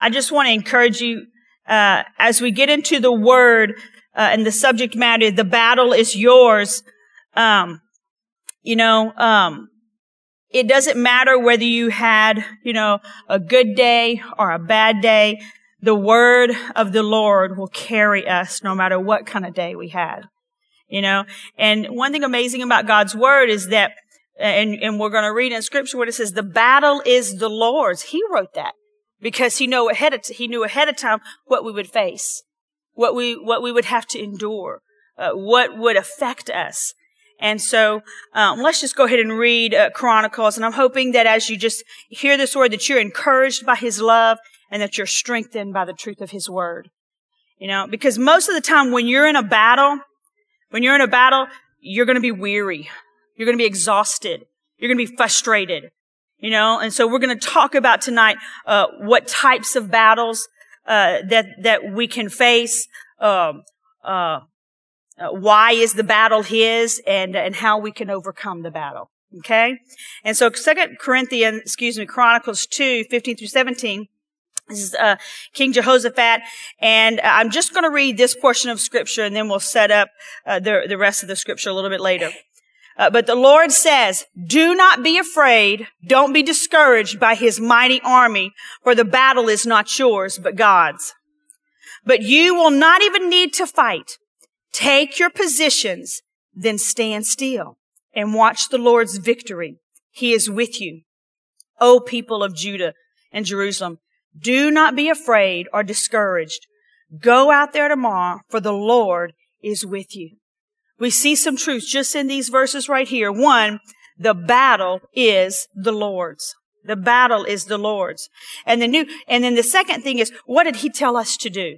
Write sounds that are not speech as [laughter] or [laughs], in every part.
I just want to encourage you, uh, as we get into the word, uh, and the subject matter, the battle is yours. Um, you know, um, it doesn't matter whether you had, you know, a good day or a bad day. The word of the Lord will carry us no matter what kind of day we had. You know, and one thing amazing about God's word is that, and, and we're going to read in scripture what it says, the battle is the Lord's. He wrote that because he knew ahead of, he knew ahead of time what we would face, what we, what we would have to endure, uh, what would affect us. And so um, let's just go ahead and read uh, Chronicles. And I'm hoping that as you just hear this word, that you're encouraged by His love and that you're strengthened by the truth of His word. You know, because most of the time when you're in a battle, when you're in a battle, you're going to be weary. You're going to be exhausted. You're going to be frustrated. You know, and so we're going to talk about tonight uh, what types of battles uh, that that we can face. Um, uh, uh, why is the battle his and, and how we can overcome the battle. Okay? And so second Corinthians, excuse me, Chronicles 2, 15 through 17. This is uh, King Jehoshaphat, and I'm just going to read this portion of scripture, and then we'll set up uh, the the rest of the scripture a little bit later. Uh, but the Lord says, "Do not be afraid; don't be discouraged by His mighty army, for the battle is not yours, but God's. But you will not even need to fight. Take your positions, then stand still and watch the Lord's victory. He is with you. O people of Judah and Jerusalem, do not be afraid or discouraged. Go out there tomorrow, for the Lord is with you. We see some truths just in these verses right here. One, the battle is the Lord's. The battle is the Lord's. And the new, and then the second thing is, what did he tell us to do?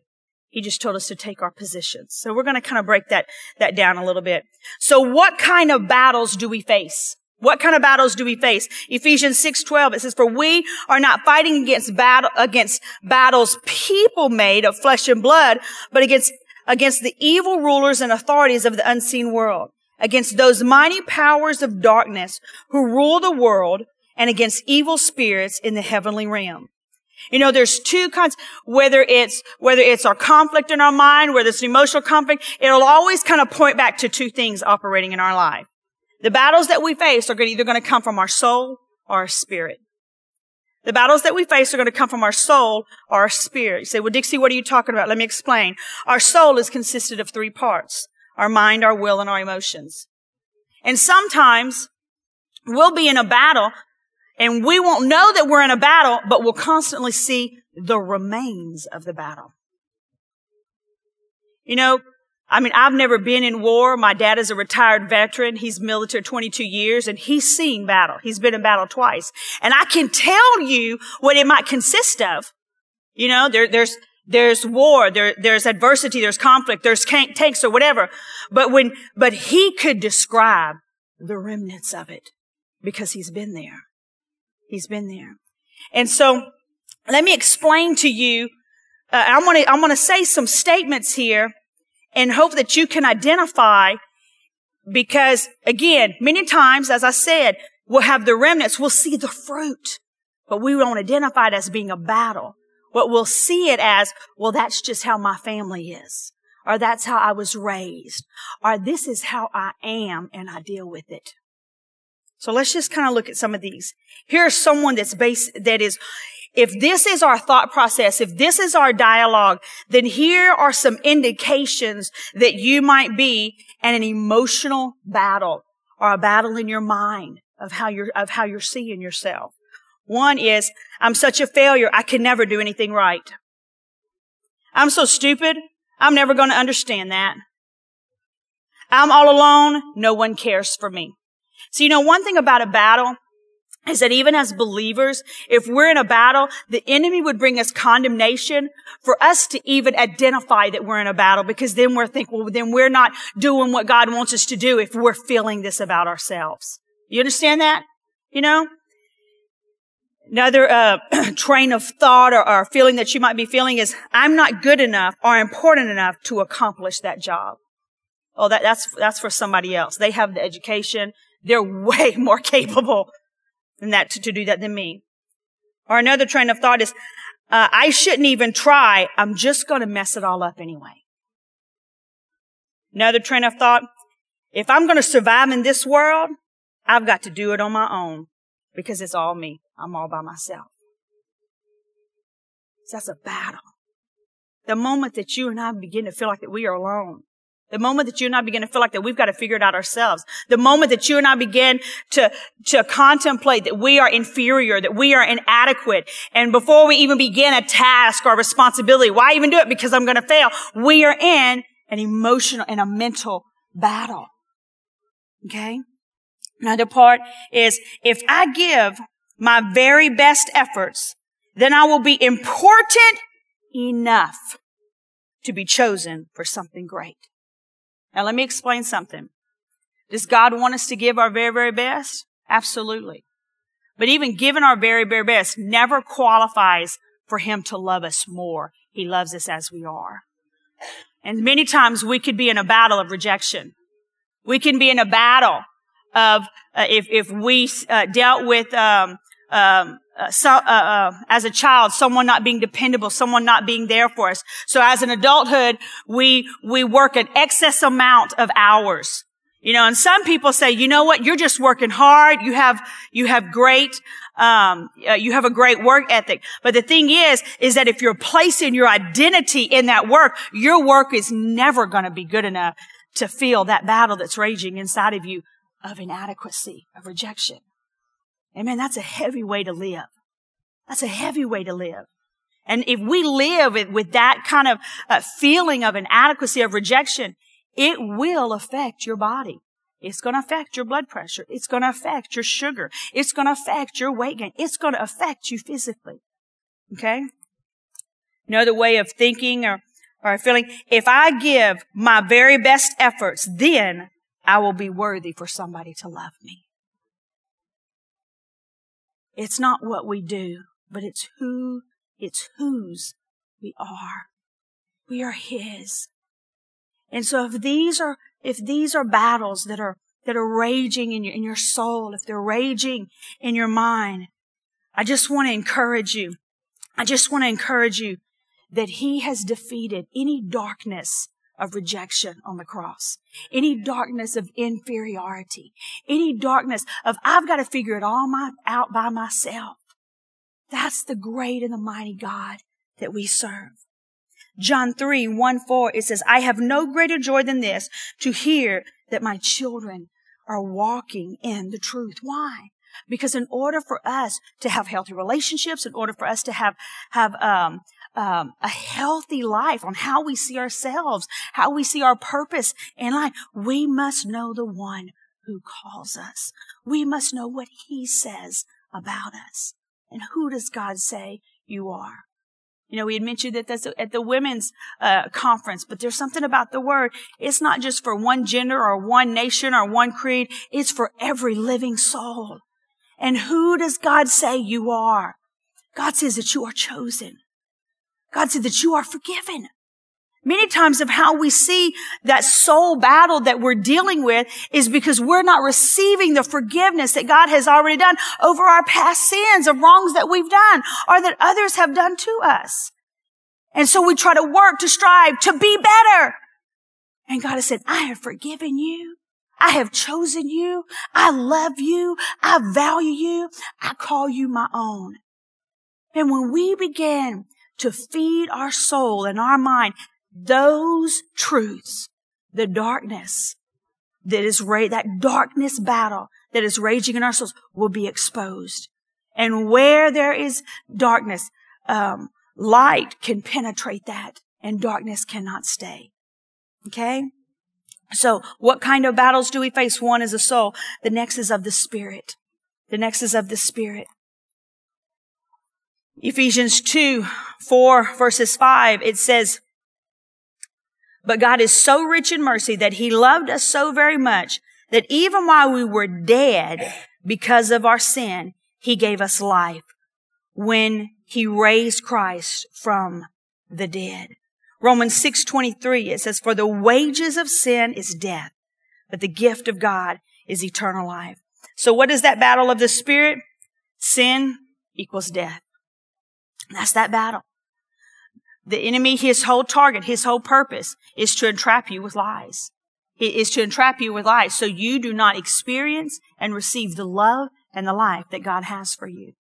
He just told us to take our positions. So we're going to kind of break that, that down a little bit. So what kind of battles do we face? What kind of battles do we face? Ephesians 6:12 it says for we are not fighting against battle against battles people made of flesh and blood but against against the evil rulers and authorities of the unseen world against those mighty powers of darkness who rule the world and against evil spirits in the heavenly realm. You know, there's two kinds, whether it's, whether it's our conflict in our mind, whether it's emotional conflict, it'll always kind of point back to two things operating in our life. The battles that we face are either going to come from our soul or our spirit. The battles that we face are going to come from our soul or our spirit. You say, well, Dixie, what are you talking about? Let me explain. Our soul is consisted of three parts. Our mind, our will, and our emotions. And sometimes we'll be in a battle and we won't know that we're in a battle, but we'll constantly see the remains of the battle. You know, I mean, I've never been in war. My dad is a retired veteran. He's military 22 years and he's seen battle. He's been in battle twice. And I can tell you what it might consist of. You know, there, there's, there's war, there, there's adversity, there's conflict, there's tanks or whatever. But when, but he could describe the remnants of it because he's been there. He's been there. And so let me explain to you. Uh, I'm going to, I'm going to say some statements here and hope that you can identify because again, many times, as I said, we'll have the remnants. We'll see the fruit, but we won't identify it as being a battle. What we'll see it as, well, that's just how my family is. Or that's how I was raised. Or this is how I am and I deal with it. So let's just kind of look at some of these. Here's someone that's based, that is, if this is our thought process, if this is our dialogue, then here are some indications that you might be in an emotional battle or a battle in your mind of how you're, of how you're seeing yourself. One is, I'm such a failure. I can never do anything right. I'm so stupid. I'm never going to understand that. I'm all alone. No one cares for me. So, you know, one thing about a battle is that even as believers, if we're in a battle, the enemy would bring us condemnation for us to even identify that we're in a battle because then we're thinking, well, then we're not doing what God wants us to do if we're feeling this about ourselves. You understand that? You know? Another uh, [clears throat] train of thought or, or feeling that you might be feeling is, I'm not good enough or important enough to accomplish that job. Oh, that, that's, that's for somebody else. They have the education. They're [laughs] way more capable than that to, to do that than me. Or another train of thought is, uh, I shouldn't even try. I'm just going to mess it all up anyway. Another train of thought. If I'm going to survive in this world, I've got to do it on my own because it's all me. I'm all by myself. So that's a battle. The moment that you and I begin to feel like that we are alone, the moment that you and I begin to feel like that we've got to figure it out ourselves. The moment that you and I begin to, to contemplate that we are inferior, that we are inadequate. And before we even begin a task or a responsibility, why even do it? Because I'm going to fail. We are in an emotional and a mental battle. Okay. Another part is if I give my very best efforts, then I will be important enough to be chosen for something great. Now let me explain something. Does God want us to give our very, very best? Absolutely. But even giving our very, very best never qualifies for Him to love us more. He loves us as we are. And many times we could be in a battle of rejection. We can be in a battle of uh, if if we uh, dealt with um, um, uh, so, uh, uh, as a child, someone not being dependable, someone not being there for us. So as an adulthood, we we work an excess amount of hours. You know, and some people say, you know what, you're just working hard. You have you have great um, uh, you have a great work ethic. But the thing is, is that if you're placing your identity in that work, your work is never going to be good enough to feel that battle that's raging inside of you of inadequacy, of rejection. Amen. That's a heavy way to live. That's a heavy way to live. And if we live with that kind of uh, feeling of inadequacy, of rejection, it will affect your body. It's going to affect your blood pressure. It's going to affect your sugar. It's going to affect your weight gain. It's going to affect you physically. Okay? Another way of thinking or, or feeling, if I give my very best efforts, then I will be worthy for somebody to love me. It's not what we do, but it's who, it's whose we are. We are His. And so if these are, if these are battles that are, that are raging in your, in your soul, if they're raging in your mind, I just want to encourage you. I just want to encourage you that He has defeated any darkness of rejection on the cross, any darkness of inferiority, any darkness of I've got to figure it all my, out by myself. That's the great and the mighty God that we serve. John 3, 1, 4, it says, I have no greater joy than this to hear that my children are walking in the truth. Why? Because in order for us to have healthy relationships, in order for us to have, have, um, um, a healthy life on how we see ourselves, how we see our purpose in life, we must know the one who calls us. We must know what he says about us. And who does God say you are? You know, we had mentioned that that's at the women's uh, conference, but there's something about the word. It's not just for one gender or one nation or one creed. It's for every living soul. And who does God say you are? God says that you are chosen. God said that you are forgiven. Many times of how we see that soul battle that we're dealing with is because we're not receiving the forgiveness that God has already done over our past sins of wrongs that we've done or that others have done to us. And so we try to work to strive to be better. And God has said, I have forgiven you. I have chosen you. I love you. I value you. I call you my own. And when we begin to feed our soul and our mind those truths, the darkness that is ra- that darkness battle that is raging in our souls will be exposed. And where there is darkness, um, light can penetrate that and darkness cannot stay. Okay? So what kind of battles do we face? One is the soul. The next is of the spirit. The next is of the spirit. Ephesians 2, 4 verses 5, it says, but God is so rich in mercy that he loved us so very much that even while we were dead because of our sin, he gave us life when he raised Christ from the dead. Romans 6:23 it says for the wages of sin is death but the gift of God is eternal life. So what is that battle of the spirit? Sin equals death. That's that battle. The enemy, his whole target, his whole purpose is to entrap you with lies. It is to entrap you with lies so you do not experience and receive the love and the life that God has for you.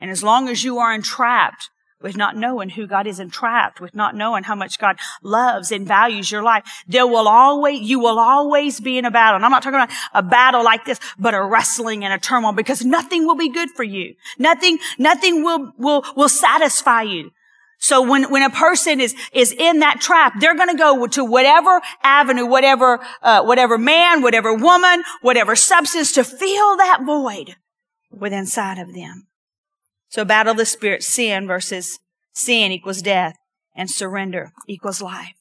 And as long as you are entrapped with not knowing who God is entrapped with not knowing how much God loves and values your life. There will always, you will always be in a battle. And I'm not talking about a battle like this, but a wrestling and a turmoil because nothing will be good for you. Nothing, nothing will, will, will satisfy you. So when, when a person is, is in that trap, they're going to go to whatever avenue, whatever, uh, whatever man, whatever woman, whatever substance to fill that void within inside of them. So battle the spirit, sin versus sin equals death and surrender equals life.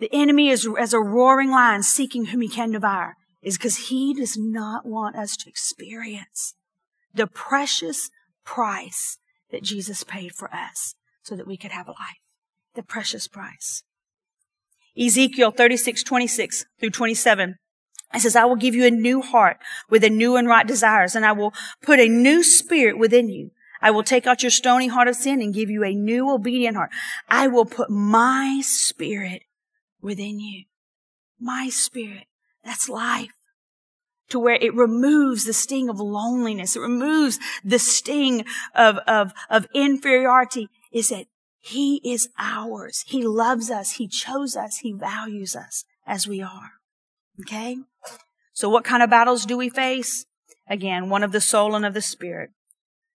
The enemy is as a roaring lion seeking whom he can devour is because he does not want us to experience the precious price that Jesus paid for us so that we could have a life. The precious price. Ezekiel 36, 26 through 27. It says, I will give you a new heart with a new and right desires, and I will put a new spirit within you. I will take out your stony heart of sin and give you a new obedient heart. I will put my spirit within you. My spirit. That's life. To where it removes the sting of loneliness. It removes the sting of, of, of inferiority is that he is ours. He loves us. He chose us. He values us as we are. Okay? So what kind of battles do we face? Again, one of the soul and of the spirit.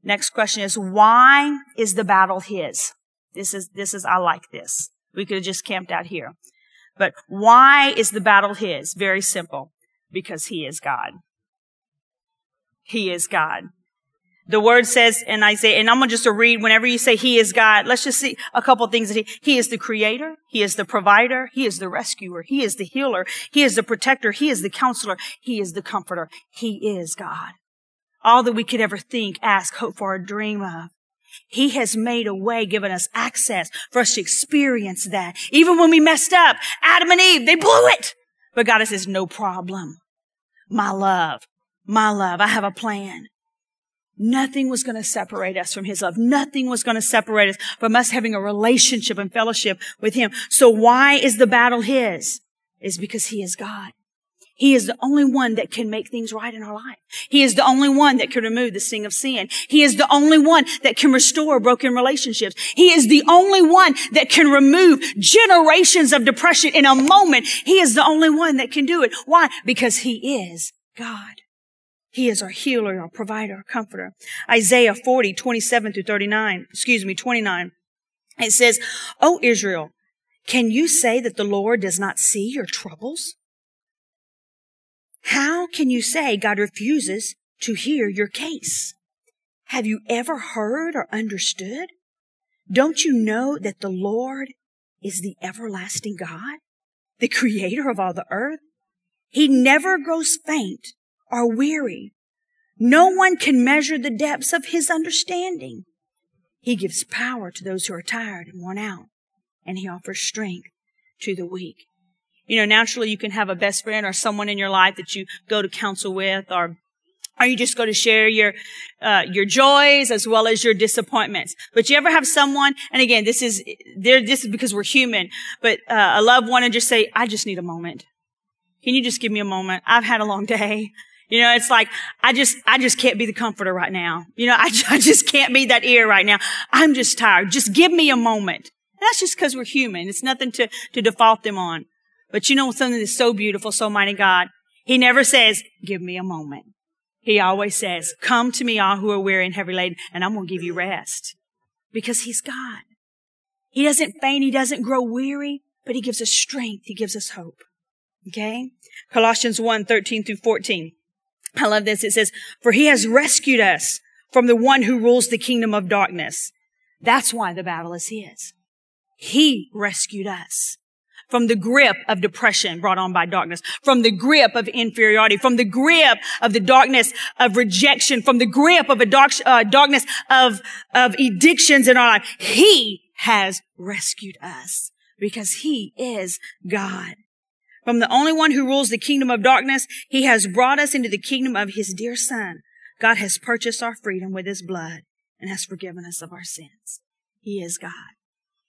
Next question is, why is the battle his? This is, this is, I like this. We could have just camped out here. But why is the battle his? Very simple. Because he is God. He is God. The word says in Isaiah, and I'm going to just read whenever you say he is God, let's just see a couple things that he, he is the creator. He is the provider. He is the rescuer. He is the healer. He is the protector. He is the counselor. He is the comforter. He is God all that we could ever think, ask, hope for, or dream of. He has made a way, given us access for us to experience that. Even when we messed up, Adam and Eve, they blew it. But God says, no problem. My love, my love, I have a plan. Nothing was going to separate us from his love. Nothing was going to separate us from us having a relationship and fellowship with him. So why is the battle his? Is because he is God. He is the only one that can make things right in our life. He is the only one that can remove the sting of sin. He is the only one that can restore broken relationships. He is the only one that can remove generations of depression in a moment. He is the only one that can do it. Why? Because he is God. He is our healer, our provider, our comforter. Isaiah 40, 27 through 39, excuse me, 29. It says, O Israel, can you say that the Lord does not see your troubles? How can you say God refuses to hear your case? Have you ever heard or understood? Don't you know that the Lord is the everlasting God, the creator of all the earth? He never grows faint or weary. No one can measure the depths of his understanding. He gives power to those who are tired and worn out, and he offers strength to the weak. You know, naturally you can have a best friend or someone in your life that you go to counsel with or or you just go to share your uh, your joys as well as your disappointments. But you ever have someone, and again, this is. This is because we're human. But uh, a loved one and just say, "I just need a moment. Can you just give me a moment? I've had a long day. You know, it's like I just I just can't be the comforter right now. You know, [laughs] I, I just can't be that ear right now. I'm just tired. Just give me a moment. And that's just because we're human. It's nothing to to default them on. But you know something that's so beautiful, so mighty God? He never says, give me a moment. He always says, come to me all who are weary and heavy laden, and I'm going to give you rest. Because he's God. He doesn't faint. He doesn't grow weary, but he gives us strength. He gives us hope. Okay? Colossians 1, 13 through 14. I love this. It says, for he has rescued us from the one who rules the kingdom of darkness. That's why the battle is his. He rescued us from the grip of depression brought on by darkness, from the grip of inferiority, from the grip of the darkness of rejection, from the grip of a dark, uh, darkness of, of addictions in our life. He has rescued us because he is God. From the only one who rules the kingdom of darkness, he has brought us into the kingdom of his dear son. God has purchased our freedom with his blood and has forgiven us of our sins. He is God.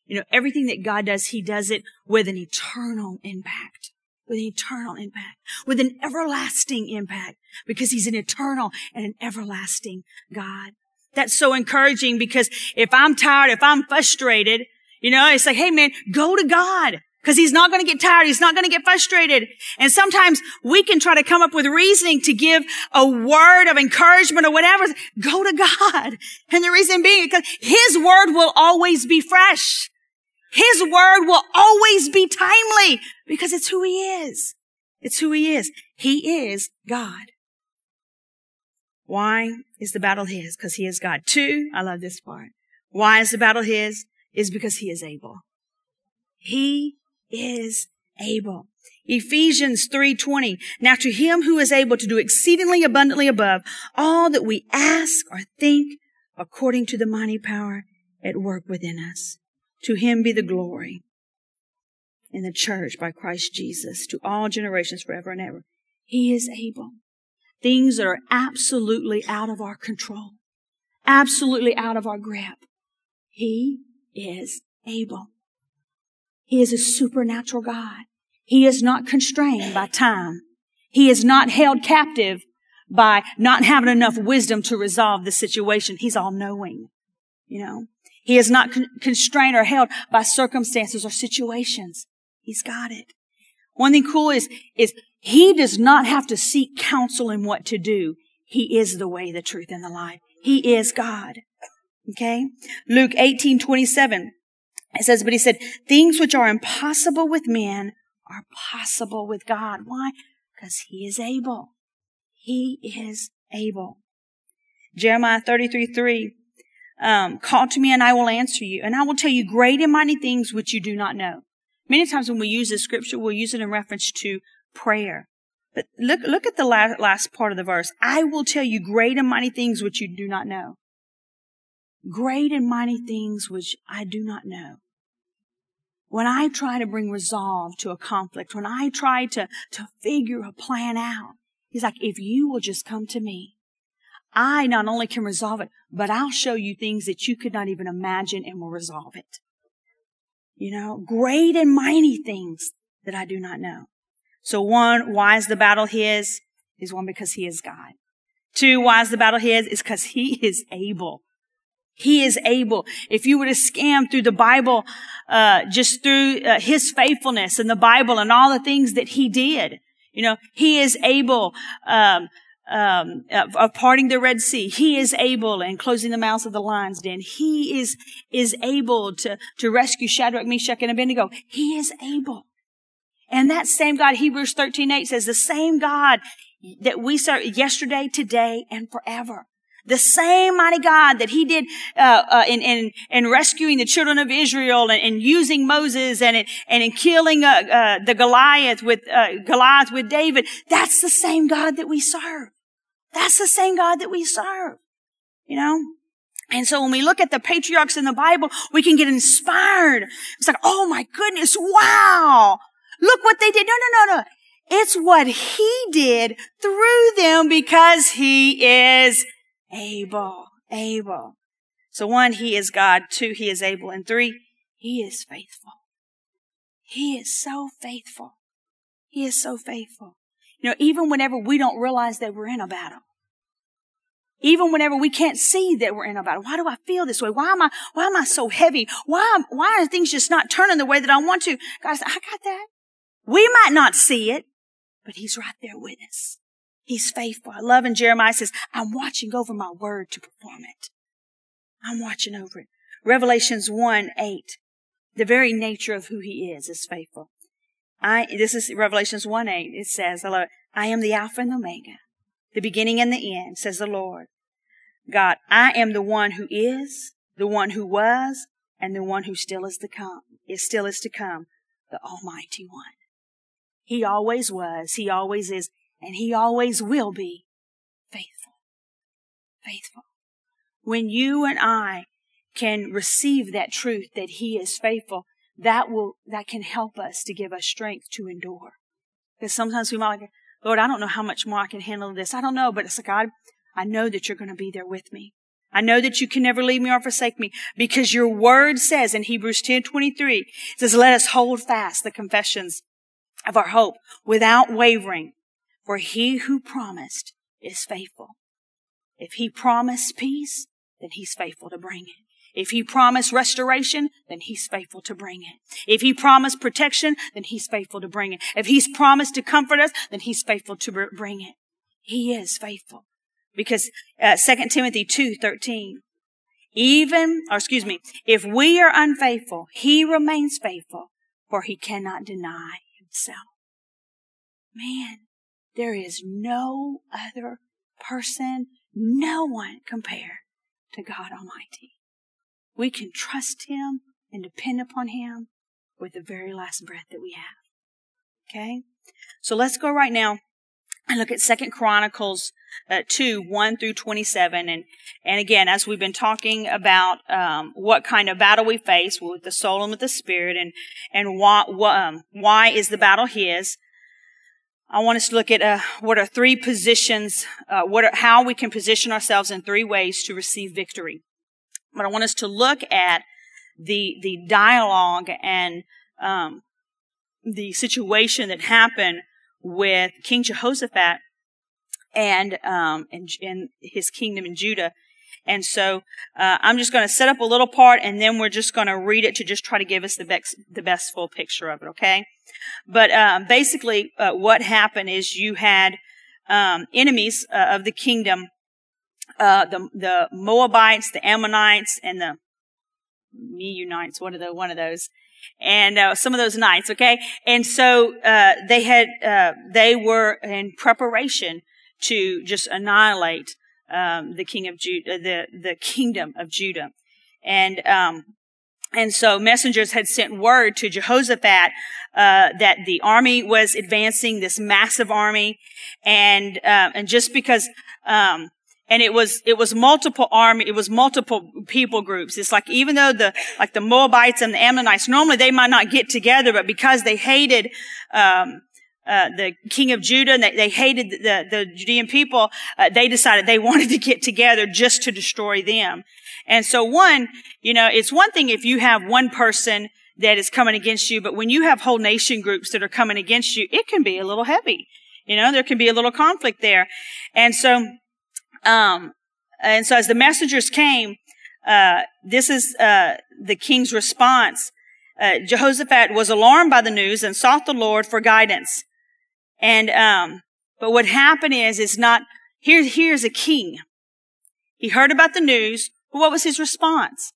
You know, everything that God does, He does it with an eternal impact. With an eternal impact. With an everlasting impact. Because He's an eternal and an everlasting God. That's so encouraging because if I'm tired, if I'm frustrated, you know, it's like, hey man, go to God. Because he's not going to get tired. He's not going to get frustrated. And sometimes we can try to come up with reasoning to give a word of encouragement or whatever. Go to God. And the reason being because his word will always be fresh. His word will always be timely because it's who he is. It's who he is. He is God. Why is the battle his? Because he is God. Two, I love this part. Why is the battle his? Is because he is able. He is able. Ephesians 3:20 Now to him who is able to do exceedingly abundantly above all that we ask or think according to the mighty power at work within us to him be the glory in the church by Christ Jesus to all generations forever and ever he is able things that are absolutely out of our control absolutely out of our grip he is able he is a supernatural God. He is not constrained by time. He is not held captive by not having enough wisdom to resolve the situation. He's all knowing, you know. He is not con- constrained or held by circumstances or situations. He's got it. One thing cool is, is he does not have to seek counsel in what to do. He is the way, the truth, and the life. He is God. Okay? Luke 18, 27. It says, but he said, things which are impossible with men are possible with God. Why? Because he is able. He is able. Jeremiah 33, 3. Um, call to me and I will answer you and I will tell you great and mighty things which you do not know. Many times when we use this scripture, we'll use it in reference to prayer. But look, look at the last, last part of the verse. I will tell you great and mighty things which you do not know. Great and mighty things which I do not know when I try to bring resolve to a conflict, when I try to, to figure a plan out, he's like, if you will just come to me, I not only can resolve it, but I'll show you things that you could not even imagine and will resolve it. You know, great and mighty things that I do not know. So one, why is the battle his? Is one, because he is God. Two, why is the battle his? Is because he is able. He is able. If you were to scan through the Bible, uh, just through uh, His faithfulness and the Bible and all the things that He did, you know, He is able, um, um, of, of, parting the Red Sea. He is able and closing the mouths of the lions den. He is, is able to, to rescue Shadrach, Meshach, and Abednego. He is able. And that same God, Hebrews 13, 8 says, the same God that we serve yesterday, today, and forever. The same mighty God that he did uh, uh, in, in, in rescuing the children of Israel and, and using Moses and in, and in killing uh, uh the Goliath with uh, Goliath with David. That's the same God that we serve. That's the same God that we serve. You know. And so when we look at the patriarchs in the Bible, we can get inspired. It's like, oh my goodness, wow! Look what they did. No, no, no, no. It's what he did through them because he is able, able. So one, he is God. Two, he is able. And three, he is faithful. He is so faithful. He is so faithful. You know, even whenever we don't realize that we're in a battle, even whenever we can't see that we're in a battle, why do I feel this way? Why am I, why am I so heavy? Why, why are things just not turning the way that I want to? God, I got that. We might not see it, but he's right there with us. He's faithful. I love in Jeremiah says, I'm watching over my word to perform it. I'm watching over it. Revelations 1, 8. The very nature of who he is is faithful. I, this is Revelations 1, 8. It says, I love it. I am the Alpha and the Omega, the beginning and the end, says the Lord. God, I am the one who is, the one who was, and the one who still is to come, is still is to come, the Almighty One. He always was, He always is, and he always will be faithful. Faithful. When you and I can receive that truth that he is faithful, that will, that can help us to give us strength to endure. Because sometimes we might, like, Lord, I don't know how much more I can handle this. I don't know, but it's like, God, I know that you're going to be there with me. I know that you can never leave me or forsake me because your word says in Hebrews 10, 23, it says, let us hold fast the confessions of our hope without wavering, for he who promised is faithful. If he promised peace, then he's faithful to bring it. If he promised restoration, then he's faithful to bring it. If he promised protection, then he's faithful to bring it. If he's promised to comfort us, then he's faithful to bring it. He is faithful. Because uh, 2 Timothy 2, 13, even, or excuse me, if we are unfaithful, he remains faithful, for he cannot deny himself. Man, there is no other person, no one compared to God Almighty. We can trust Him and depend upon Him with the very last breath that we have. Okay? So let's go right now and look at Second Chronicles uh, 2, 1 through 27. And, and again, as we've been talking about um, what kind of battle we face with the soul and with the spirit and, and why, um, why is the battle his, I want us to look at uh, what are three positions, uh, what are, how we can position ourselves in three ways to receive victory. But I want us to look at the the dialogue and um, the situation that happened with King Jehoshaphat and um, and, and his kingdom in Judah. And so uh, I'm just going to set up a little part, and then we're just going to read it to just try to give us the best the best full picture of it. Okay. But um, basically, uh, what happened is you had um, enemies uh, of the kingdom, uh, the the Moabites, the Ammonites, and the Meunites. What are the one of those? And uh, some of those nights, okay. And so uh, they had uh, they were in preparation to just annihilate um, the king of Judah, the the kingdom of Judah, and um, and so messengers had sent word to Jehoshaphat uh, that the army was advancing, this massive army, and uh, and just because, um, and it was it was multiple army, it was multiple people groups. It's like even though the like the Moabites and the Ammonites normally they might not get together, but because they hated. Um, uh, the king of Judah, and they, they hated the, the Judean people, uh, they decided they [laughs] wanted to get together just to destroy them. And so one, you know, it's one thing if you have one person that is coming against you, but when you have whole nation groups that are coming against you, it can be a little heavy. You know, there can be a little conflict there. And so, um, and so as the messengers came, uh, this is, uh, the king's response. Uh, Jehoshaphat was alarmed by the news and sought the Lord for guidance. And, um, but what happened is, it's not, here, here's a king. He heard about the news. But what was his response?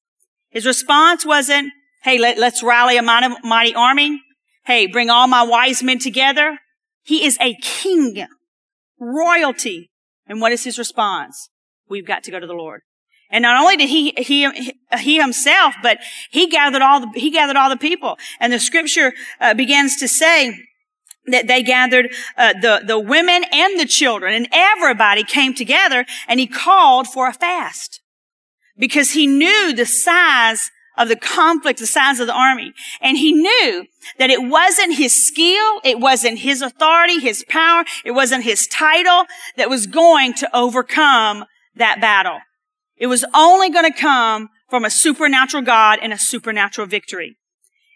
His response wasn't, Hey, let, us rally a mighty, mighty army. Hey, bring all my wise men together. He is a king, royalty. And what is his response? We've got to go to the Lord. And not only did he, he, he himself, but he gathered all the, he gathered all the people. And the scripture uh, begins to say, that they gathered uh, the the women and the children and everybody came together and he called for a fast because he knew the size of the conflict, the size of the army. And he knew that it wasn't his skill, it wasn't his authority, his power, it wasn't his title that was going to overcome that battle. It was only going to come from a supernatural God and a supernatural victory.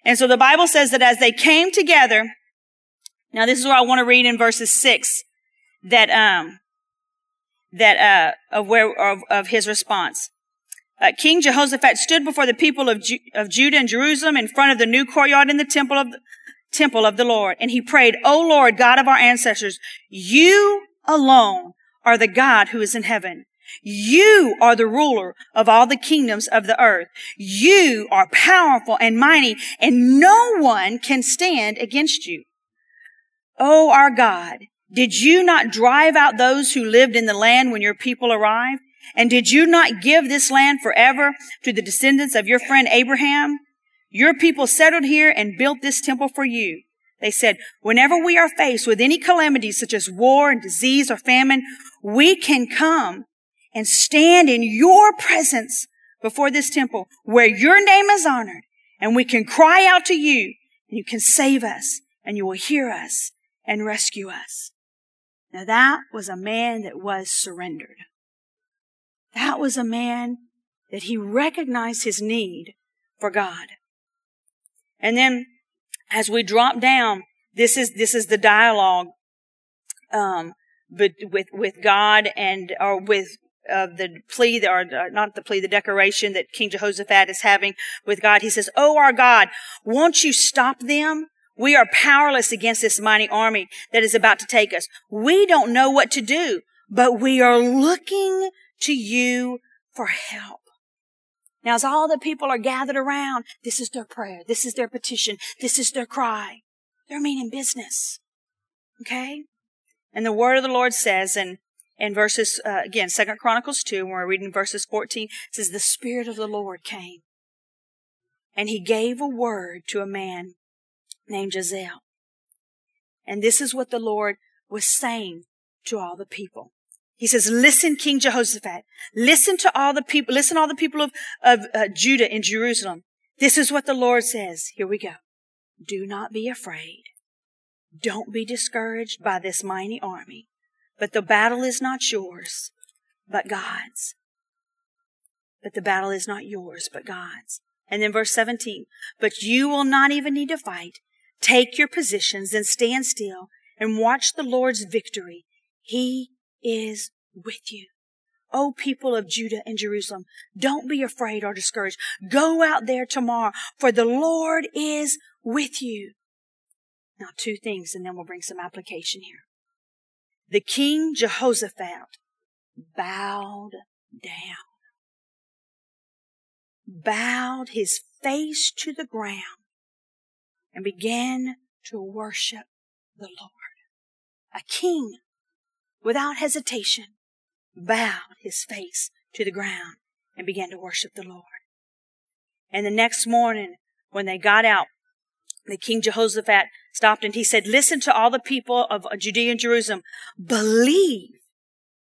And so the Bible says that as they came together, now this is where I want to read in verses six, that, um, that, uh, of where, of, of his response uh, King Jehoshaphat stood before the people of, Ju- of Judah and Jerusalem in front of the new courtyard in the temple of the, temple of the Lord. And he prayed, O Lord, God of our ancestors, you alone are the God who is in heaven. You are the ruler of all the kingdoms of the earth. You are powerful and mighty and no one can stand against you. O our God, did you not drive out those who lived in the land when your people arrived? And did you not give this land forever to the descendants of your friend Abraham? Your people settled here and built this temple for you. They said, whenever we are faced with any calamities such as war and disease or famine, we can come and stand in your presence before this temple where your name is honored and we can cry out to you and you can save us and you will hear us and rescue us. Now that was a man that was surrendered. That was a man that he recognized his need for God. And then as we drop down, this is, this is the dialogue, um, but with, with God and, or with, uh, the plea, or uh, not the plea, the declaration that King Jehoshaphat is having with God. He says, Oh, our God, won't you stop them? We are powerless against this mighty army that is about to take us. We don't know what to do, but we are looking to you for help. Now, as all the people are gathered around, this is their prayer. This is their petition. This is their cry. They're meaning business. Okay? And the word of the Lord says in, in verses, uh, again, Second Chronicles 2, when we're reading verses 14, says, the Spirit of the Lord came. And he gave a word to a man named Jazel. And this is what the Lord was saying to all the people. He says, listen, King Jehoshaphat. Listen to all the people, listen all the people of, of uh, Judah in Jerusalem. This is what the Lord says. Here we go. Do not be afraid. Don't be discouraged by this mighty army. But the battle is not yours, but God's. But the battle is not yours, but God's. And then verse 17, but you will not even need to fight. Take your positions and stand still and watch the Lord's victory. He is with you. O people of Judah and Jerusalem, don't be afraid or discouraged. Go out there tomorrow, for the Lord is with you. Now, two things, and then we'll bring some application here. The king Jehoshaphat bowed down, bowed his face to the ground, and began to worship the Lord. A king without hesitation, bowed his face to the ground and began to worship the Lord. And the next morning, when they got out, the King Jehoshaphat stopped and he said, listen to all the people of Judea and Jerusalem. Believe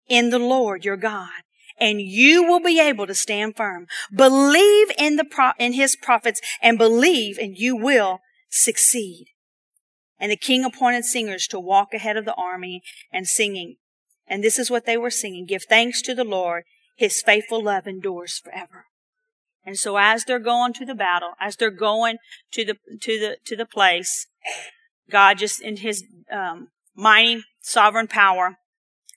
in the Lord your God and you will be able to stand firm. Believe in the pro- in his prophets and believe and you will succeed. And the king appointed singers to walk ahead of the army and singing. And this is what they were singing. Give thanks to the Lord. His faithful love endures forever. And so as they're going to the battle, as they're going to the, to the, to the place, God just in his, um, mighty sovereign power,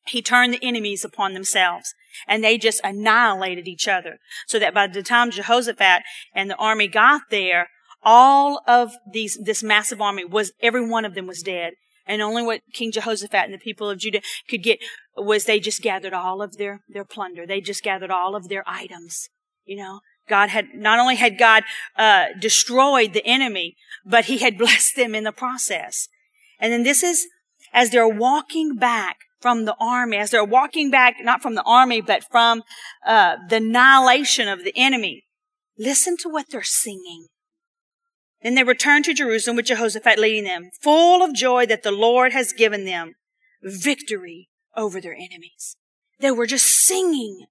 he turned the enemies upon themselves and they just annihilated each other. So that by the time Jehoshaphat and the army got there, all of these, this massive army was, every one of them was dead. And only what King Jehoshaphat and the people of Judah could get was they just gathered all of their, their plunder. They just gathered all of their items. You know, God had, not only had God, uh, destroyed the enemy, but he had [laughs] blessed them in the process. And then this is, as they're walking back from the army, as they're walking back, not from the army, but from, uh, the annihilation of the enemy, listen to what they're singing. Then they returned to Jerusalem with Jehoshaphat leading them, full of joy that the Lord has given them victory over their enemies. They were just singing.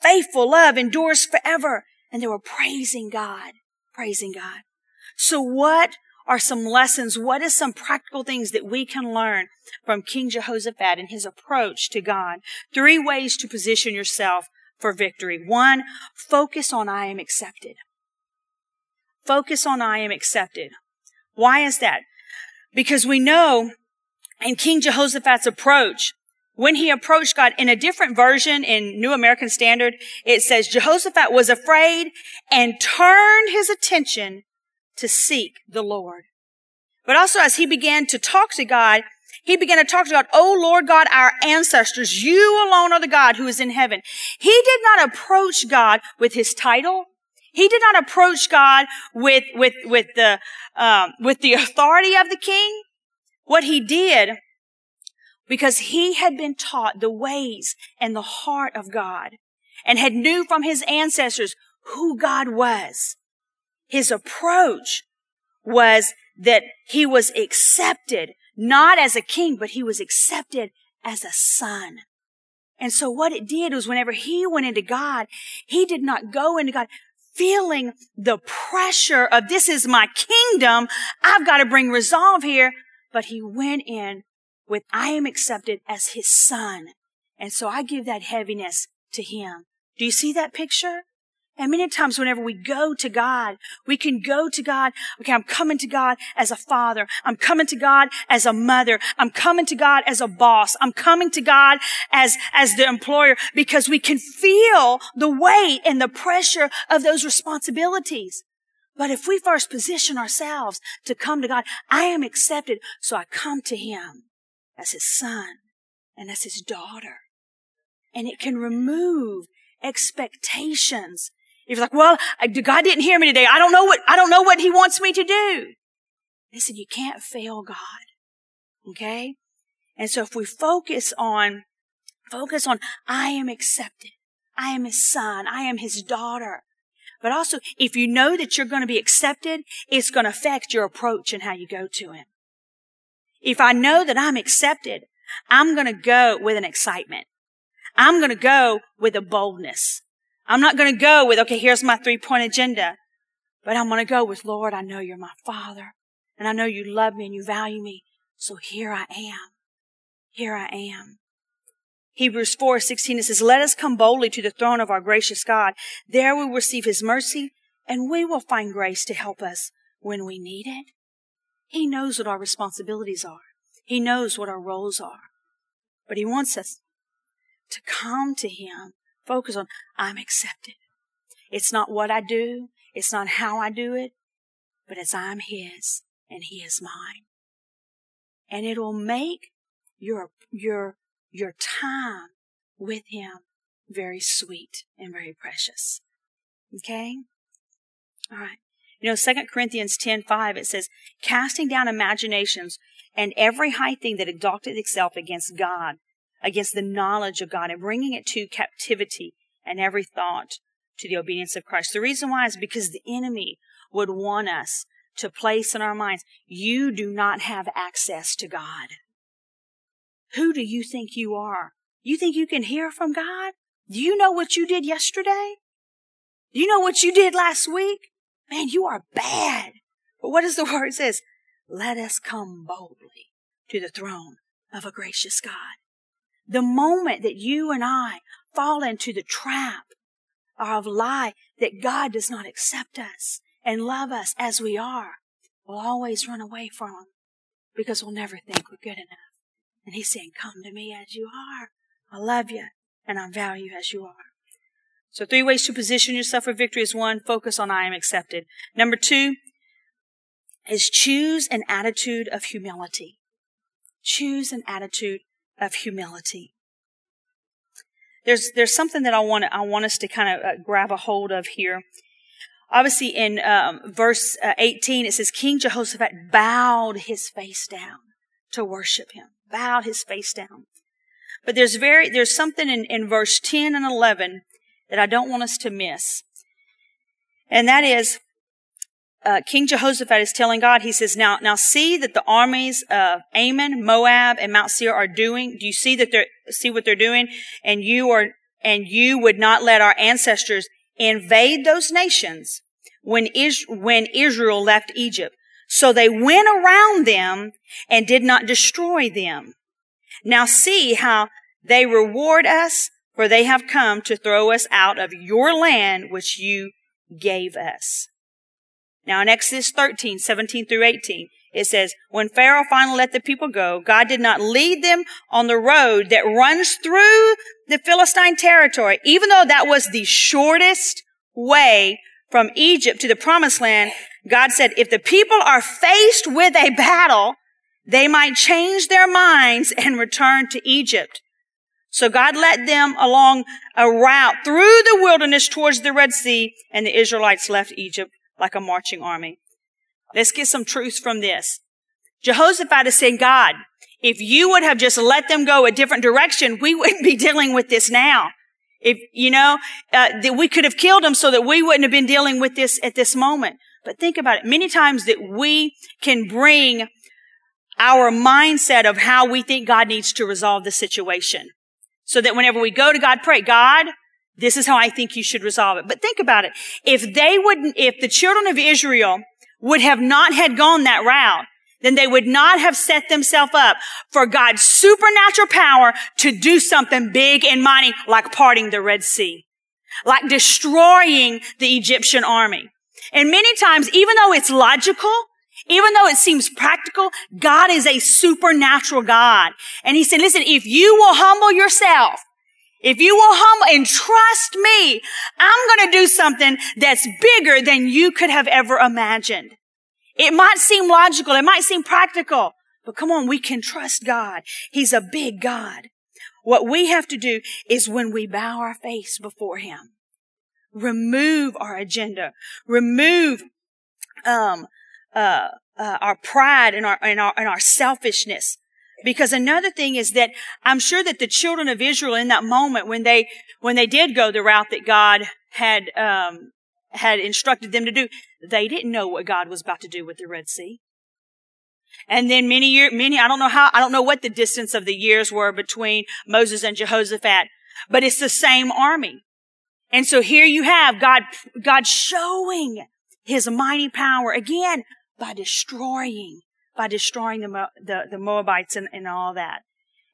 Faithful love endures forever. And they were praising God, praising God. So what are some lessons? What is some practical things that we can learn from King Jehoshaphat and his approach to God? Three ways to position yourself for victory. One, focus on I am accepted. Focus on I am accepted. Why is that? Because we know in King Jehoshaphat's approach, when he approached God in a different version in New American Standard, it says Jehoshaphat was afraid and turned his attention to seek the Lord. But also as he began to talk to God, he began to talk to God, Oh Lord God, our ancestors, you alone are the God who is in heaven. He did not approach God with his title. He did not approach God with, with, with the, um, with the authority of the king. What he did, because he had been taught the ways and the heart of God and had knew from his ancestors who God was. His approach was that he was accepted not as a king, but he was accepted as a son. And so what it did was whenever he went into God, he did not go into God feeling the pressure of this is my kingdom. I've got to bring resolve here. But he went in with I am accepted as his son. And so I give that heaviness to him Do you see that picture? And many times whenever we go to God, we can go to God. Okay, I'm coming to God as a father. I'm coming to God as a mother. I'm coming to God as a boss. I'm coming to God as, as the employer because we can feel the weight and the pressure of those responsibilities. But if we first position ourselves to come to God, I am accepted. So I come to Him as His son and as His daughter. And it can remove expectations if you're like, well, God didn't hear me today. I don't know what, I don't know what he wants me to do. They said, you can't fail God. Okay? And so if we focus on, focus on, I am accepted. I am his son. I am his daughter. But also, if you know that you're going to be accepted, it's going to affect your approach and how you go to him. If I know that I'm accepted, I'm going to go with an excitement. I'm going to go with a boldness. I'm not going to go with, okay, here's my three point agenda, but I'm going to go with, Lord, I know you're my father and I know you love me and you value me. So here I am. Here I am. Hebrews 4, 16, it says, let us come boldly to the throne of our gracious God. There we will receive his mercy and we will find grace to help us when we need it. He knows what our responsibilities are. He knows what our roles are. But he wants us to come to him Focus on, I'm accepted. It's not what I do. It's not how I do it, but it's I'm His and He is mine. And it will make your, your, your time with Him very sweet and very precious. Okay? All right. You know, 2 Corinthians 10, 5, it says, casting down imaginations and every high thing that exalted itself against God against the knowledge of God and bringing it to captivity and every thought to the obedience of Christ. The reason why is because the enemy would want us to place in our minds, you do not have access to God. Who do you think you are? You think you can hear from God? Do you know what you did yesterday? Do you know what you did last week? Man, you are bad. But what does the [laughs] word says? Let us come boldly to the throne of a gracious God. The moment that you and I fall into the trap of lie that God does not accept us and love us as we are, we'll always run away from Him because we'll never think we're good enough. And He's saying, come to me as you are. I love you and I value you as you are. So three ways to position yourself for victory is one, focus on I am accepted. Number two is choose an attitude of humility. Choose an attitude of humility. There's, there's something that I want, I want us to kind of uh, grab a hold of here. Obviously in um, verse uh, 18, it says, King Jehoshaphat bowed his face down to worship him, bowed his face down. But there's very, there's something in, in verse 10 and 11 that I don't want us to miss. And that is, uh, King Jehoshaphat is telling God, he says, now, now see that the armies of Ammon, Moab, and Mount Seir are doing. Do you see that they're, see what they're doing? And you are, and you would not let our ancestors invade those nations when, Is, when Israel left Egypt. So they went around them and did not destroy them. Now see how they reward us, for they have come to throw us out of your land which you gave us. Now in Exodus 13, 17 through 18, it says, when Pharaoh finally let the people go, God did not lead them on the road that runs through the Philistine territory, even though that was the shortest way from Egypt to the promised land. God said, if the people are faced with a battle, they might change their minds and return to Egypt. So God led them along a route through the wilderness towards the Red Sea, and the Israelites left Egypt like a marching army. Let's get some truth from this. Jehoshaphat is saying, God, if you would have just let them go a different direction, we wouldn't be dealing with this now. If, you know, uh, that we could have killed them so that we wouldn't have been dealing with this at this moment. But think about it. Many times that we can bring our mindset of how we think God needs to resolve the situation. So that whenever we go to God, pray, God, this is how I think you should resolve it. But think about it. If they wouldn't, if the children of Israel would have not had gone that route, then they would not have set themselves up for God's supernatural power to do something big and mighty like parting the Red Sea. like destroying the Egyptian army. And many times, even though it's logical, even though it seems practical, God is a supernatural God. And he said, listen, if you will humble yourself, if you will humble and trust me, I'm going to do something that's bigger than you could have ever imagined. It might seem logical. It might seem practical, but come on, we can trust God. He's a big God. What we have to do is when we bow our face before him, remove our agenda, remove, um, uh, uh, our pride and our, and our, and our selfishness. Because another thing is that I'm sure that the children of Israel in that moment when they, when they did go the route that God had, um, had instructed them to do, they didn't know what God was about to do with the Red Sea. And then many year, many, I don't know how, I don't know what the distance of the years were between Moses and Jehoshaphat, but it's the same army. And so here you have God, God showing his mighty power again by destroying, by destroying the, the, the Moabites and, and all that.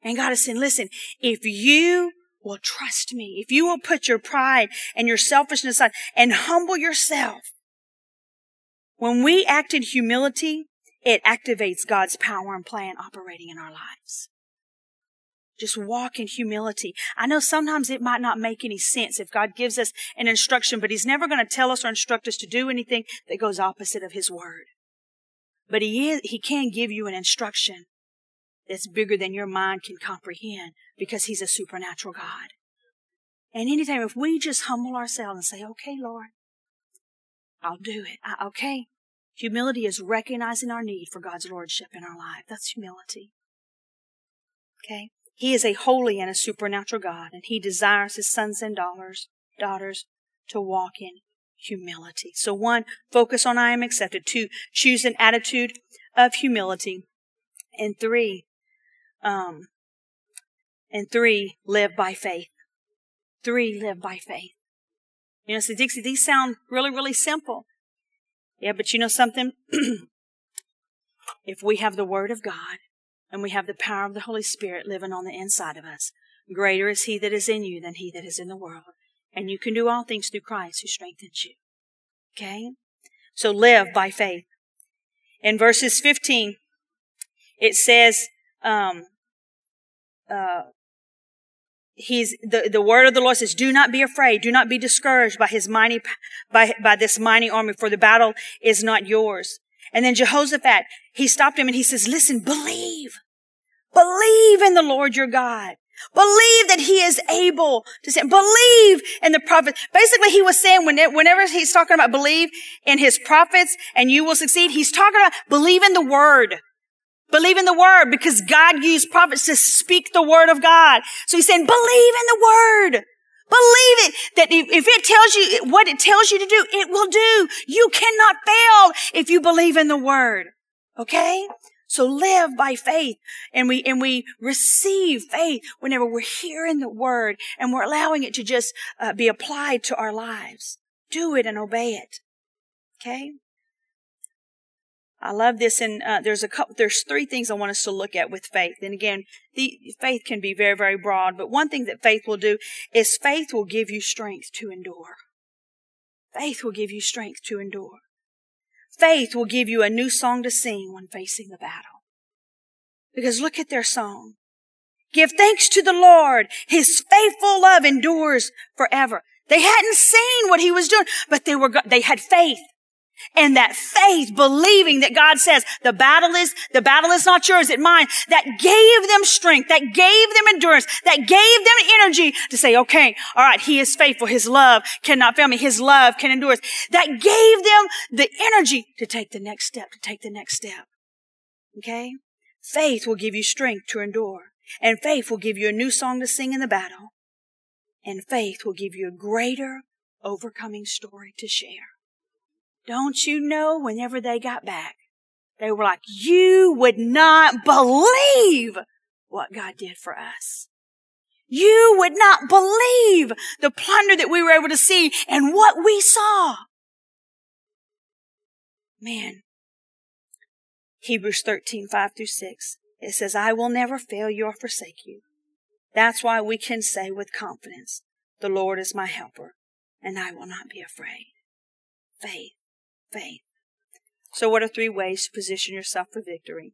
And God is saying, listen, if you will trust me, if you will put your pride and your selfishness aside and humble yourself, when we act in humility, it activates God's power and plan operating in our lives. Just walk in humility. I know sometimes it might not make any sense if God gives us an instruction, but He's never going to tell us or instruct us to do anything that goes opposite of His word. But He is, He can give you an instruction that's bigger than your mind can comprehend because He's a supernatural God. And anytime if we just humble ourselves and say, okay, Lord, I'll do it. I, okay. Humility is recognizing our need for God's Lordship in our life. That's humility. Okay. He is a holy and a supernatural God, and He desires His sons and daughters, daughters to walk in humility. So one, focus on I am accepted. Two, choose an attitude of humility. And three, um, and three, live by faith. Three, live by faith. You know, so Dixie, these sound really, really simple. Yeah, but you know something? [clears throat] if we have the Word of God and we have the power of the Holy Spirit living on the inside of us, greater is He that is in you than He that is in the world. And you can do all things through Christ who strengthens you. Okay? So live by faith. In verses 15, it says, um, uh, he's the, the word of the Lord says, do not be afraid. Do not be discouraged by his mighty, by, by this mighty army, for the battle is not yours. And then Jehoshaphat, he stopped him and he says, listen, believe, believe in the Lord your God. Believe that he is able to say, believe in the prophet. Basically, he was saying whenever he's talking about believe in his prophets and you will succeed, he's talking about believe in the word. Believe in the word because God used prophets to speak the word of God. So he's saying, believe in the word. Believe it that if it tells you what it tells you to do, it will do. You cannot fail if you believe in the word. Okay? So live by faith and we, and we receive faith whenever we're hearing the word and we're allowing it to just uh, be applied to our lives. Do it and obey it. Okay? I love this, and uh, there's a couple. There's three things I want us to look at with faith. And again, the faith can be very, very broad. But one thing that faith will do is faith will give you strength to endure. Faith will give you strength to endure. Faith will give you a new song to sing when facing the battle. Because look at their song. Give thanks to the Lord. His faithful love endures forever. They hadn't seen what he was doing, but they were, they had faith. And that faith, believing that God says the battle is, the battle is not yours, it's mine, that gave them strength, that gave them endurance, that gave them energy to say, okay, all right, He is faithful. His love cannot fail me. His love can endure. That gave them the energy to take the next step, to take the next step. Okay? Faith will give you strength to endure. And faith will give you a new song to sing in the battle. And faith will give you a greater overcoming story to share. Don't you know whenever they got back, they were like, you would not believe what God did for us. You would not believe the plunder that we were able to see and what we saw. Man. Hebrews 13, 5 through 6. It says, I will never fail you or forsake you. That's why we can say with confidence, the Lord is my helper. and I will not be afraid. Faith, faith. So, what are three ways to position yourself for victory?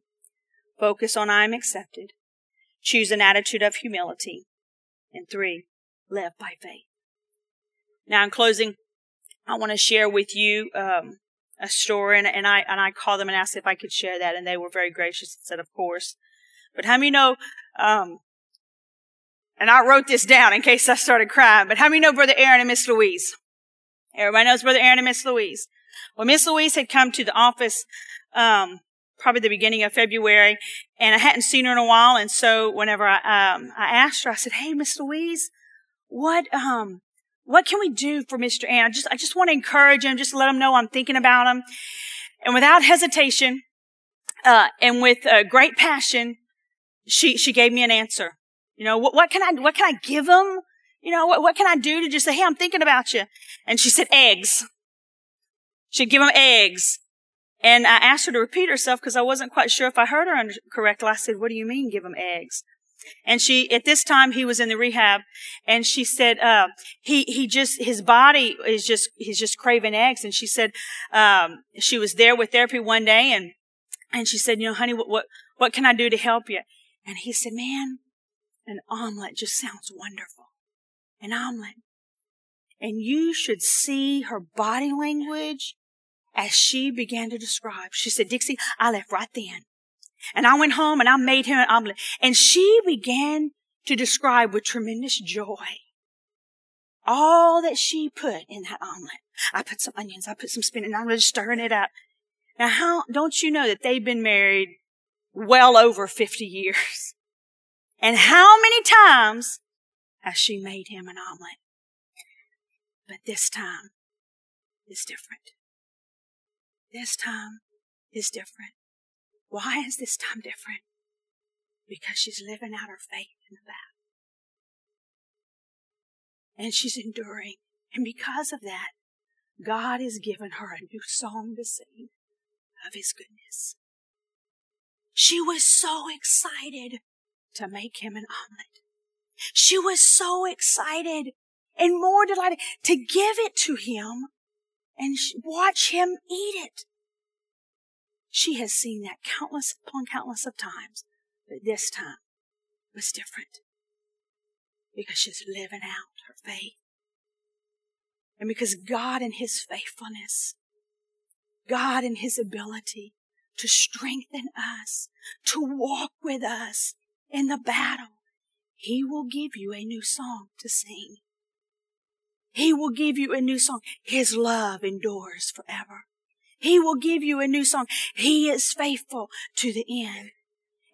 Focus on I am accepted. Choose an attitude of humility. And three, live by faith. Now, in closing, I want to share with you um, a story, and, and I and I called them and asked if I could share that, and they were very gracious and said, "Of course." But how many know? Um, and I wrote this down in case I started crying. But how many know Brother Aaron and Miss Louise? Everybody knows Brother Aaron and Miss Louise. Well, Miss Louise had come to the office um, probably the beginning of February, and I hadn't seen her in a while. And so whenever I um, I asked her, I said, "Hey, Miss Louise, what um what can we do for Mr. Ann? I just I just want to encourage him, just let him know I'm thinking about him." And without hesitation, uh, and with uh, great passion, she she gave me an answer. You know, what, what can I what can I give him? You know, what, what can I do to just say, "Hey, I'm thinking about you"? And she said, "Eggs." She'd give him eggs. And I asked her to repeat herself because I wasn't quite sure if I heard her correctly. I said, what do you mean give him eggs? And she, at this time, he was in the rehab, and she said, uh, he, he just, his body is just, he's just craving eggs. And she said, um, she was there with therapy one day, and, and she said, you know, honey, what, what, what can I do to help you? And he said, man, an omelet just sounds wonderful. An omelet. And you should see her body language as she began to describe. She said, Dixie, I left right then. And I went home and I made him an omelet. And she began to describe with tremendous joy all that she put in that omelet. I put some onions, I put some spinach, and I'm just stirring it up. Now, how, don't you know that they've been married well over 50 years? [laughs] And how many times has she made him an omelet? But this time is different. This time is different. Why is this time different? Because she's living out her faith in the battle. And she's enduring. And because of that, God has given her a new song to sing of His goodness. She was so excited to make him an omelet. She was so excited and more delighted to give it to him and watch him eat it. She has seen that countless upon countless of times, but this time was different because she's living out her faith. And because God in His faithfulness, God in His ability to strengthen us, to walk with us in the battle, He will give you a new song to sing. He will give you a new song. His love endures forever. He will give you a new song. He is faithful to the end.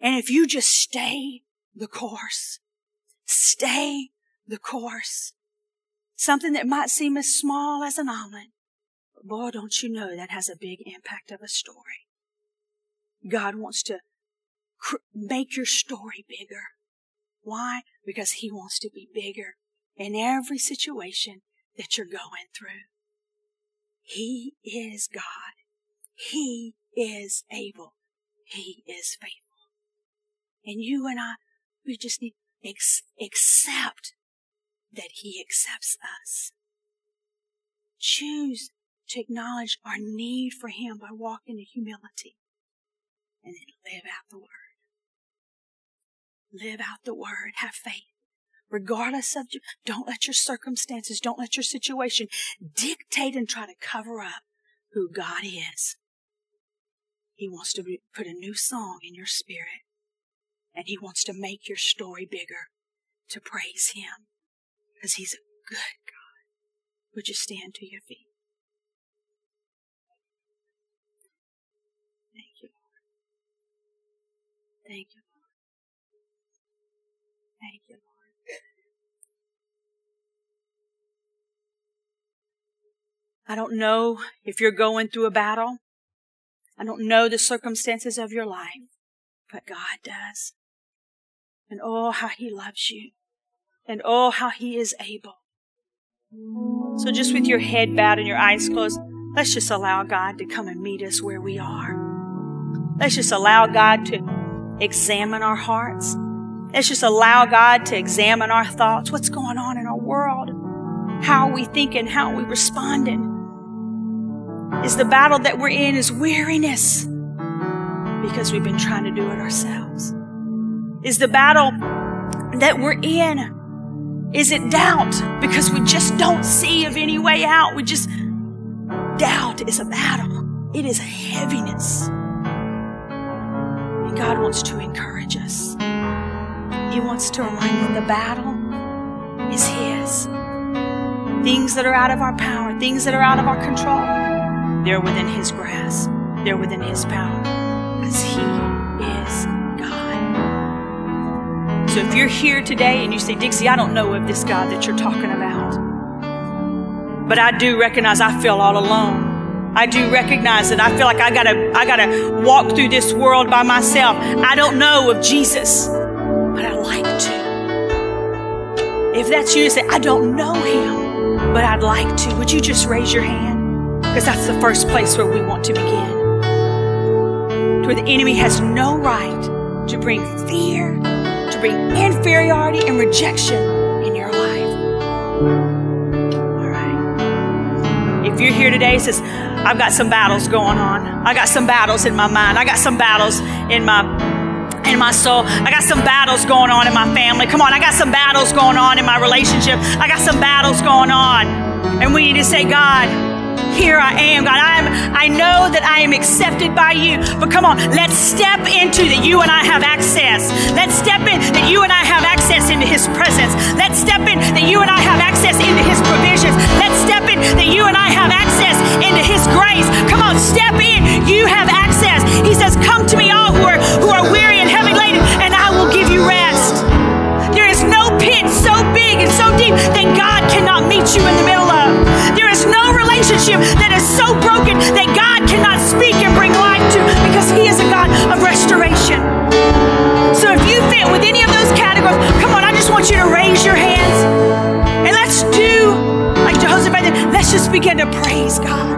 And if you just stay the course, stay the course, something that might seem as small as an omelet, but boy, don't you know that has a big impact of a story. God wants to cr- make your story bigger. Why? Because He wants to be bigger in every situation that you're going through. He is God. He is able. He is faithful. And you and I, we just need to ex- accept that He accepts us. Choose to acknowledge our need for Him by walking in humility and then live out the Word. Live out the Word. Have faith regardless of, don't let your circumstances, don't let your situation dictate and try to cover up who God is. He wants to put a new song in your spirit and he wants to make your story bigger to praise him because he's a good God. Would you stand to your feet? Thank you, Lord. Thank you, I don't know if you're going through a battle. I don't know the circumstances of your life, but God does. And oh, how He loves you. And oh, how He is able. So just with your head bowed and your eyes closed, let's just allow God to come and meet us where we are. Let's just allow God to examine our hearts. Let's just allow God to examine our thoughts. What's going on in our world? How are we thinking? How are we responding? Is the battle that we're in is weariness because we've been trying to do it ourselves? Is the battle that we're in is it doubt because we just don't see of any way out? We just doubt is a battle. It is a heaviness. And God wants to encourage us. He wants to remind us the battle is His. Things that are out of our power, things that are out of our control, they're within His grasp. They're within His power because He is God. So if you're here today and you say, Dixie, I don't know of this God that you're talking about, but I do recognize I feel all alone. I do recognize that I feel like I gotta, I gotta walk through this world by myself. I don't know of Jesus, but I'd like to. If that's you, say, I don't know him, but I'd like to. Would you just raise your hand? Because that's the first place where we want to begin. To where the enemy has no right to bring fear, to bring inferiority and rejection in your life. All right. If you're here today, says, I've got some battles going on. I got some battles in my mind. I got some battles in my in my soul. I got some battles going on in my family. Come on, I got some battles going on in my relationship. I got some battles going on. And we need to say, God, here I am, God. I am I know that I am accepted by you. But come on, let's step into that you and I have access. Let's step in that you and I have access into his presence. Let's step in that you and I have access into his provisions. Let's step in that you and I have access into his grace. Come on, step in. You have access. He says, Come to me, all who are who are weary and heavy laden, and I will give you rest. No pit so big and so deep that God cannot meet you in the middle of. There is no relationship that is so broken that God cannot speak and bring life to because He is a God of restoration. So if you fit with any of those categories, come on, I just want you to raise your hands and let's do like Jehoshaphat did. Let's just begin to praise God.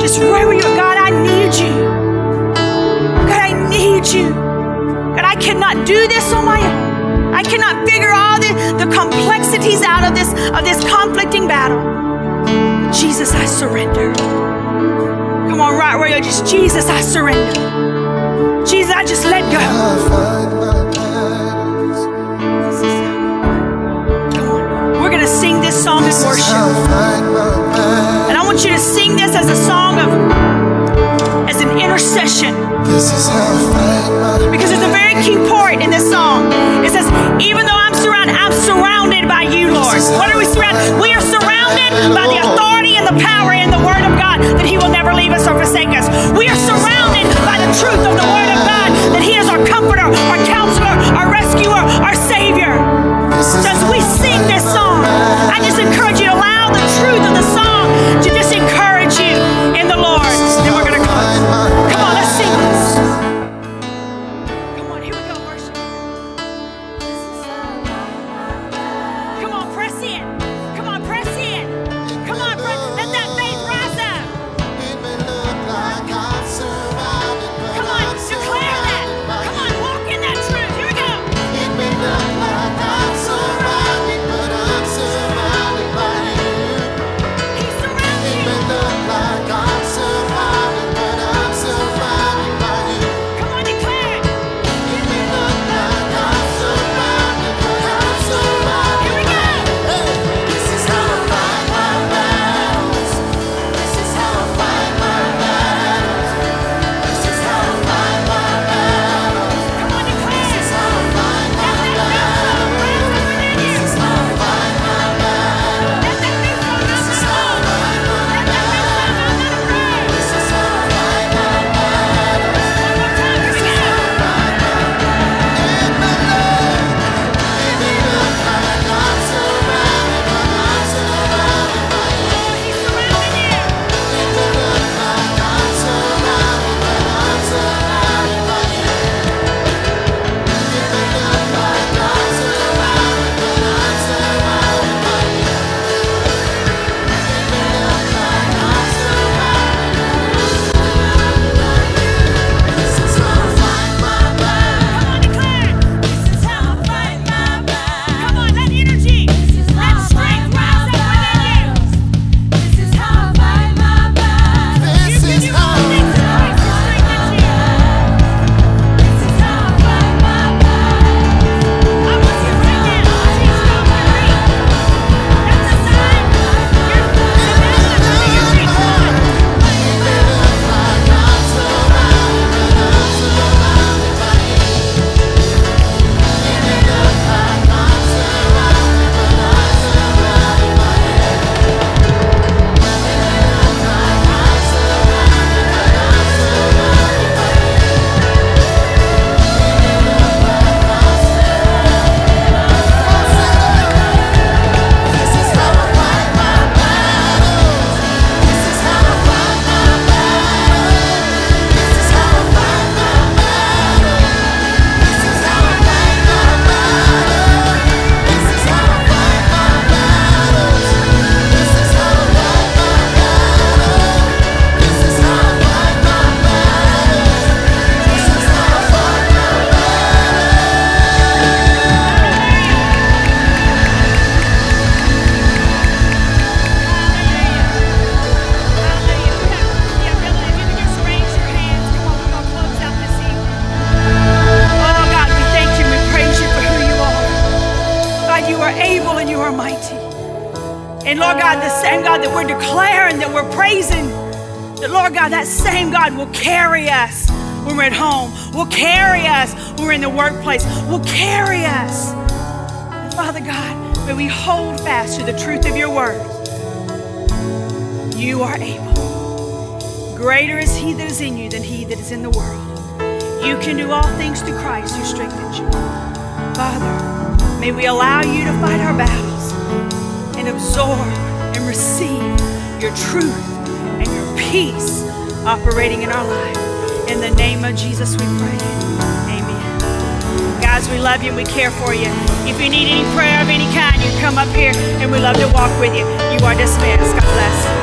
Just right where you. God, I need you. God, I need you. God, I cannot do this on my own. I cannot figure all the, the complexities out of this of this conflicting battle. Jesus, I surrender. Come on, right where you're just Jesus, I surrender. Jesus, I just let go. Come on. We're gonna sing this song in worship. And I want you to sing this as a song of as an intercession. Because there's a very key part in this song. It says, even though I'm surrounded, I'm surrounded by you, Lord. What are we surrounded? We are surrounded by the authority and the power in the Word of God that He will never leave us or forsake us. We are surrounded by the truth of the Word of God that He is our comforter, our counselor, our rescuer, our Savior. So as we sing this song, I just encourage you to allow the truth of the song to just encourage you may we allow you to fight our battles and absorb and receive your truth and your peace operating in our life. In the name of Jesus, we pray. Amen. Guys, we love you we care for you. If you need any prayer of any kind, you come up here and we love to walk with you. You are dismissed. God bless.